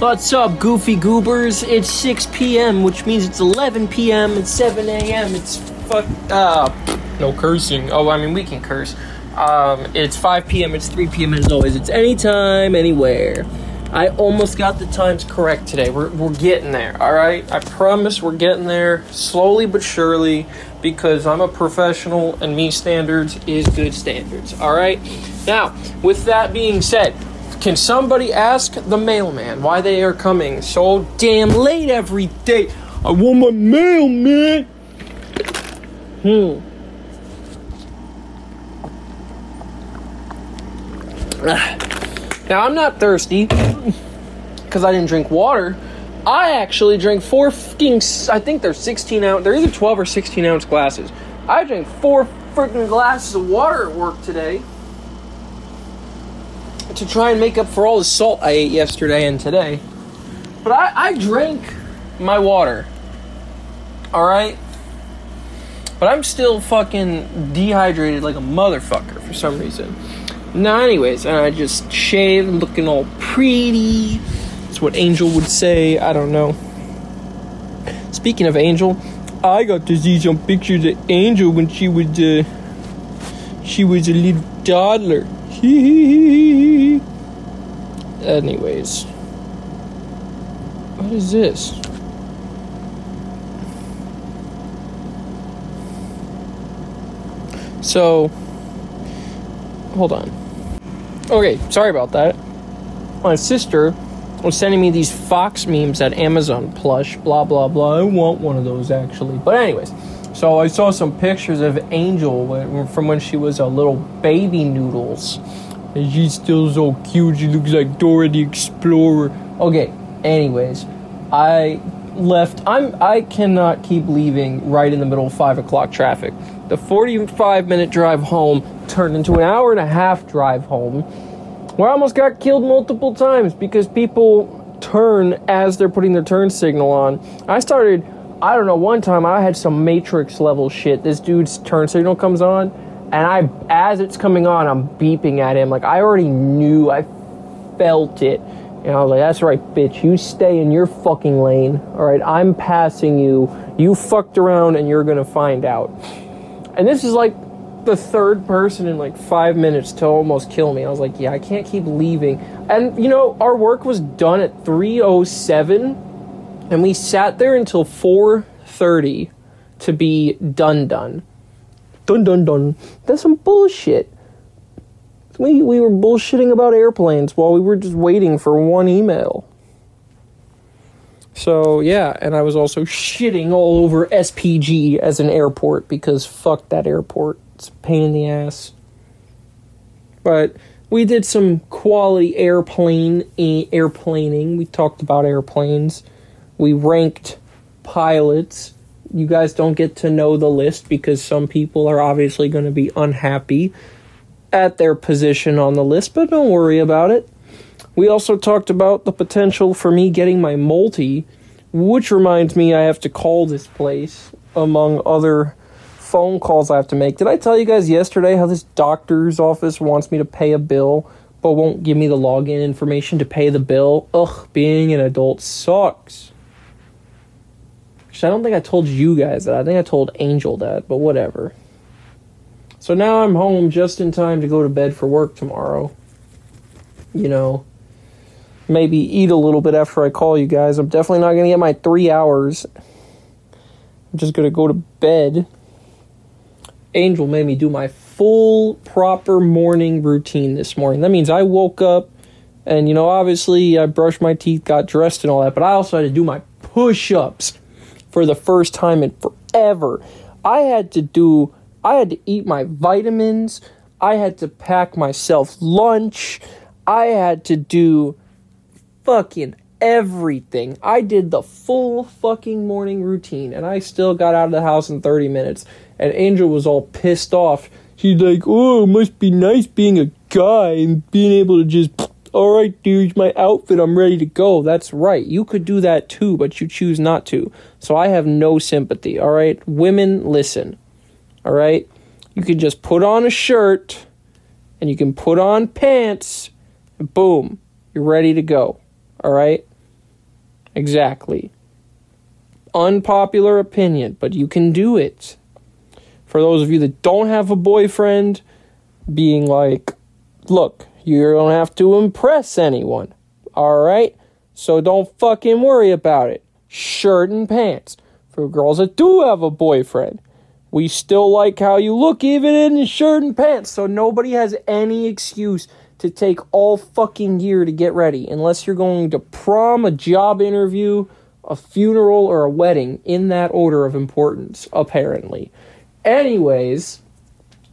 What's up, goofy goobers? It's 6 p.m., which means it's 11 p.m. and 7 a.m. It's fuck. Uh, no cursing. Oh, I mean, we can curse. Um, it's 5 p.m., it's 3 p.m., as always, it's anytime, anywhere. I almost got the times correct today. We're, we're getting there, alright? I promise we're getting there slowly but surely because I'm a professional and me standards is good standards, alright? Now, with that being said, can somebody ask the mailman why they are coming so damn late every day? I want my mail, man. Hmm. Now I'm not thirsty because I didn't drink water. I actually drank four fucking. I think they're 16 ounce. They're either 12 or 16 ounce glasses. I drank four freaking glasses of water at work today to try and make up for all the salt I ate yesterday and today. But I, I drank my water. Alright? But I'm still fucking dehydrated like a motherfucker for some reason. Now, anyways, and I just shaved, looking all pretty. That's what Angel would say. I don't know. Speaking of Angel, I got to see some pictures of Angel when she was uh, she was a little toddler. Anyways, what is this? So, hold on. Okay, sorry about that. My sister was sending me these Fox memes at Amazon plush, blah blah blah. I want one of those actually. But anyways, so I saw some pictures of Angel from when she was a little baby noodles. And she's still so cute. She looks like Dora the Explorer. Okay, anyways, I left. I'm. I cannot keep leaving right in the middle of five o'clock traffic. The 45 minute drive home turned into an hour and a half drive home, where I almost got killed multiple times because people turn as they're putting their turn signal on. I started. I don't know. One time I had some Matrix level shit. This dude's turn signal comes on, and I, as it's coming on, I'm beeping at him like I already knew. I felt it. And I was like, that's right, bitch. You stay in your fucking lane. All right, I'm passing you. You fucked around and you're going to find out. And this is like the third person in like five minutes to almost kill me. I was like, yeah, I can't keep leaving. And, you know, our work was done at 307 and we sat there until 4.30 to be done done. Dun dun dun. That's some bullshit. We, we were bullshitting about airplanes while we were just waiting for one email. So, yeah, and I was also shitting all over SPG as an airport because fuck that airport. It's a pain in the ass. But we did some quality airplane airplaning. We talked about airplanes. We ranked pilots. You guys don't get to know the list because some people are obviously going to be unhappy at their position on the list, but don't worry about it. We also talked about the potential for me getting my multi, which reminds me I have to call this place among other phone calls I have to make. Did I tell you guys yesterday how this doctor's office wants me to pay a bill but won't give me the login information to pay the bill? Ugh, being an adult sucks. Actually, I don't think I told you guys that. I think I told Angel that, but whatever. So now I'm home just in time to go to bed for work tomorrow. You know, maybe eat a little bit after I call you guys. I'm definitely not going to get my three hours. I'm just going to go to bed. Angel made me do my full, proper morning routine this morning. That means I woke up and, you know, obviously I brushed my teeth, got dressed, and all that, but I also had to do my push ups for the first time in forever. I had to do, I had to eat my vitamins. I had to pack myself lunch. I had to do fucking everything. I did the full fucking morning routine and I still got out of the house in 30 minutes. And Angel was all pissed off. She's like, oh, it must be nice being a guy and being able to just, all right, dude, my outfit, I'm ready to go. That's right. You could do that too, but you choose not to. So I have no sympathy, all right? Women, listen, all right? You can just put on a shirt and you can put on pants, and boom, you're ready to go, all right? Exactly. Unpopular opinion, but you can do it. For those of you that don't have a boyfriend, being like, look, you don't have to impress anyone. Alright? So don't fucking worry about it. Shirt and pants. For girls that do have a boyfriend, we still like how you look even in shirt and pants. So nobody has any excuse to take all fucking year to get ready unless you're going to prom, a job interview, a funeral, or a wedding in that order of importance, apparently. Anyways,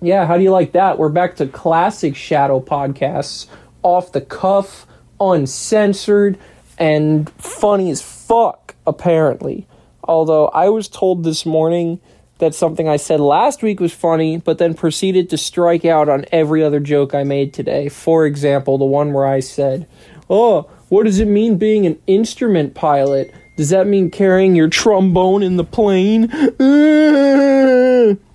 yeah, how do you like that? We're back to classic Shadoe podcasts, off the cuff, uncensored, and funny as fuck, apparently. Although I was told this morning that something I said last week was funny, but then proceeded to strike out on every other joke I made today. For example, the one where I said, Oh, what does it mean being an instrument pilot? Does that mean carrying your trombone in the plane?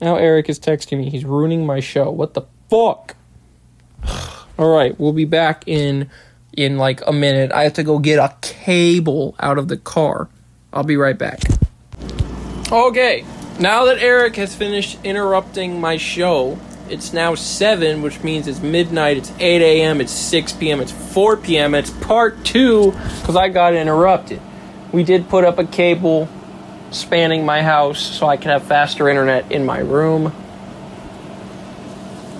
Now Eric is texting me. He's ruining my show. What the fuck? All right, we'll be back in in like a minute. I have to go get a cable out of the car. I'll be right back. Okay, now that Eric has finished interrupting my show, it's now 7, which means it's midnight, it's 8 a.m., it's 6 p.m., it's 4 p.m., it's part 2 because I got interrupted. We did put up a cable spanning my house so I could have faster internet in my room.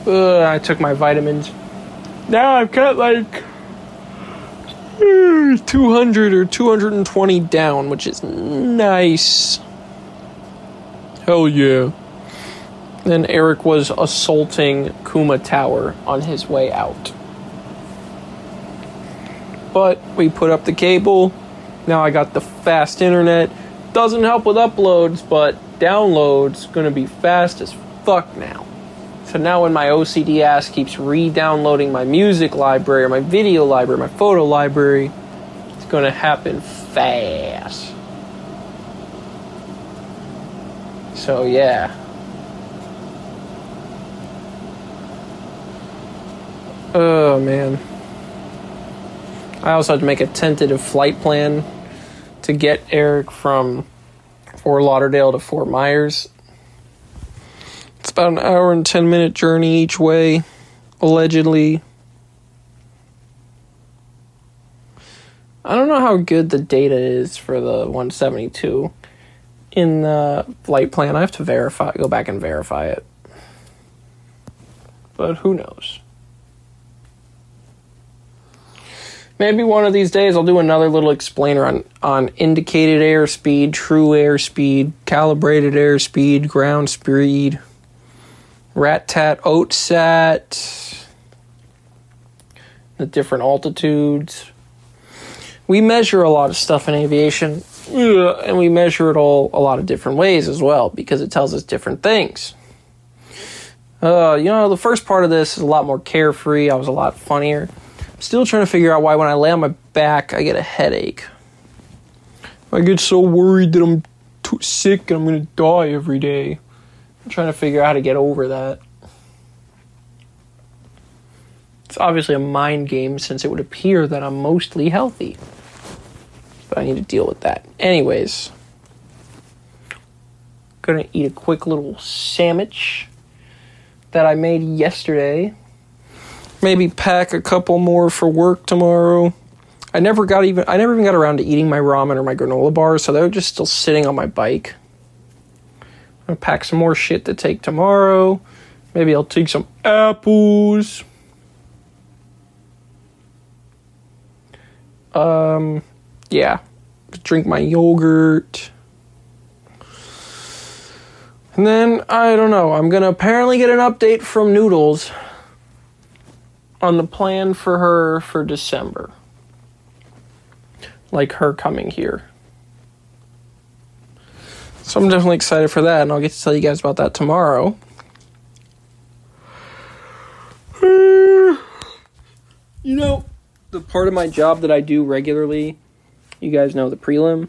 Ugh, I took my vitamins. Now I've got like 200 or 220 down, which is nice. Hell yeah. Then Eric was assaulting Kuma Tower on his way out. But we put up the cable. Now I got the fast internet. Doesn't help with uploads, but downloads gonna be fast as fuck now. So now when my OCD ass keeps re-downloading my music library or my video library, my photo library, it's gonna happen fast. So yeah. Oh man. I also had to make a tentative flight plan to get Eric from Fort Lauderdale to Fort Myers. It's about an hour and 10 minute journey each way, allegedly. I don't know how good the data is for the 172 in the flight plan. I have to verify, go back and verify it. But who knows? Maybe one of these days I'll do another little explainer on, on indicated airspeed, true airspeed, calibrated airspeed, ground speed, rat tat, oat sat, the different altitudes. We measure a lot of stuff in aviation, and we measure it all a lot of different ways as well because it tells us different things. Uh, you know, the first part of this is a lot more carefree. I was a lot funnier. Still trying to figure out why when I lay on my back, I get a headache. I get so worried that I'm too sick and I'm going to die every day. I'm trying to figure out how to get over that. It's obviously a mind game since it would appear that I'm mostly healthy. But I need to deal with that. Anyways, gonna eat a quick little sandwich that I made yesterday maybe pack a couple more for work tomorrow. I never got even I never even got around to eating my ramen or my granola bars, so they're just still sitting on my bike. I'm gonna pack some more shit to take tomorrow. Maybe I'll take some apples. Um, yeah, drink my yogurt. And then I don't know. I'm gonna apparently get an update from Noodles on the plan for her for December. Like her coming here. So I'm definitely excited for that, and I'll get to tell you guys about that tomorrow. You know, the part of my job that I do regularly, you guys know the prelim.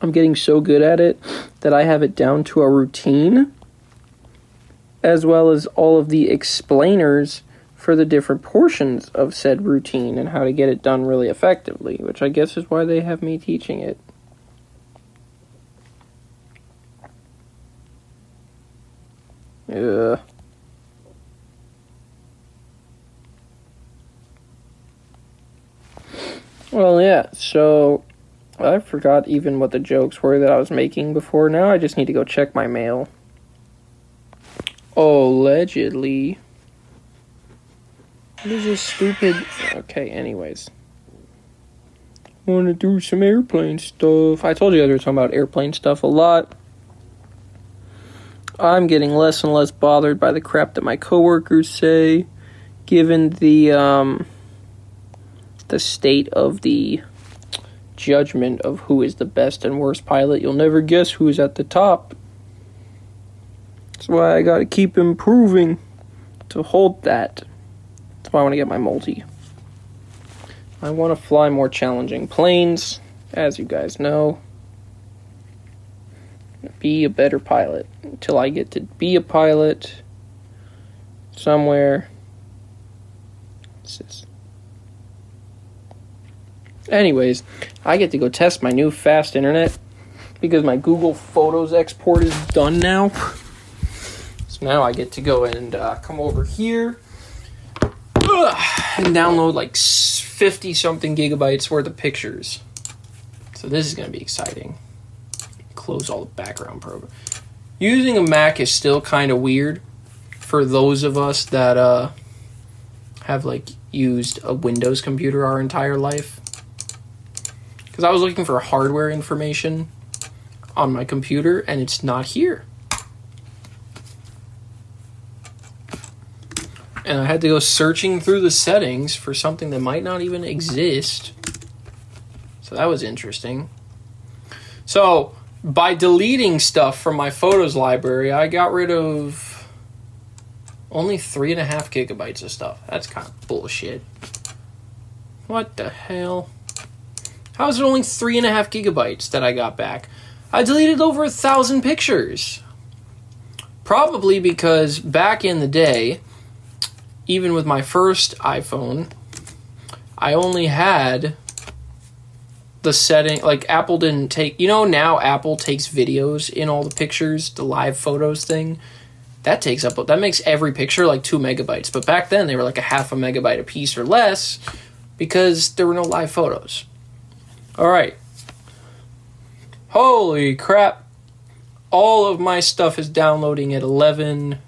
I'm getting so good at it that I have it down to a routine, as well as all of the explainers for the different portions of said routine and how to get it done really effectively, which I guess is why they have me teaching it. Yeah. Well, yeah, so I forgot even what the jokes were that I was making before. Now I just need to go check my mail. Allegedly. What is this stupid. Okay, anyways. Want to do some airplane stuff. I told you guys we were talking about airplane stuff a lot. I'm getting less and less bothered by the crap that my coworkers say, given the um, the state of the judgment of who is the best and worst pilot. You'll never guess who's at the top. That's why I got to keep improving to hold that. That's why I want to get my multi. I want to fly more challenging planes, as you guys know be a better pilot until I get to be a pilot somewhere. Anyways, I get to go test my new fast internet because my Google Photos export is done now. So now I get to go and uh, come over here and download like 50 something gigabytes worth of pictures. So this is going to be exciting close all the background program. Using a Mac is still kind of weird for those of us that uh, have like used a Windows computer our entire life. Because I was looking for hardware information on my computer and it's not here. And I had to go searching through the settings for something that might not even exist. So that was interesting. So, by deleting stuff from my photos library, I got rid of only three and a half gigabytes of stuff. That's kind of bullshit. What the hell? How is it only three and a half gigabytes that I got back? I deleted over a thousand pictures. Probably because back in the day, even with my first iPhone, I only had the setting like apple didn't take you know now apple takes videos in all the pictures the live photos thing? That takes up that makes every picture like two megabytes. But back then they were like a half a megabyte a piece or less because there were no live photos. All right. Holy crap. All of my stuff is downloading at 11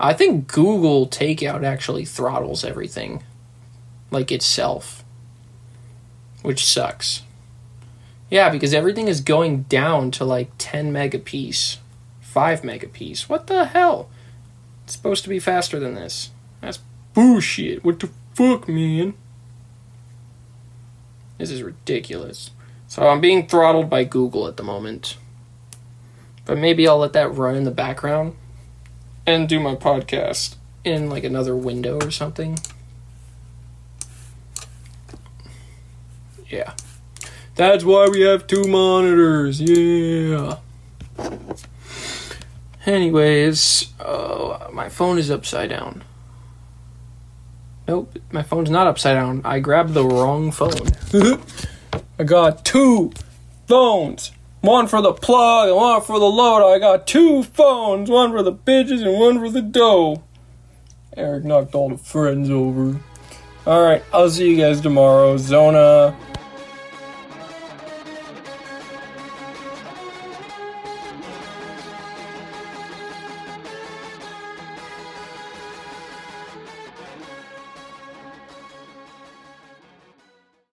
i think google takeout actually throttles everything like itself which sucks. Yeah, because everything is going down to like 10 megapiece, 5 megapiece. What the hell? It's supposed to be faster than this. That's bullshit. What the fuck, man? This is ridiculous. So I'm being throttled by Google at the moment. But maybe I'll let that run in the background and do my podcast in like another window or something. Yeah. That's why we have two monitors. Yeah. Anyways, uh, my phone is upside down. Nope, my phone's not upside down. I grabbed the wrong phone. I got two phones. One for the plug and one for the load. I got two phones. One for the bitches and one for the dough. Eric knocked all the friends over. Alright, I'll see you guys tomorrow. Zona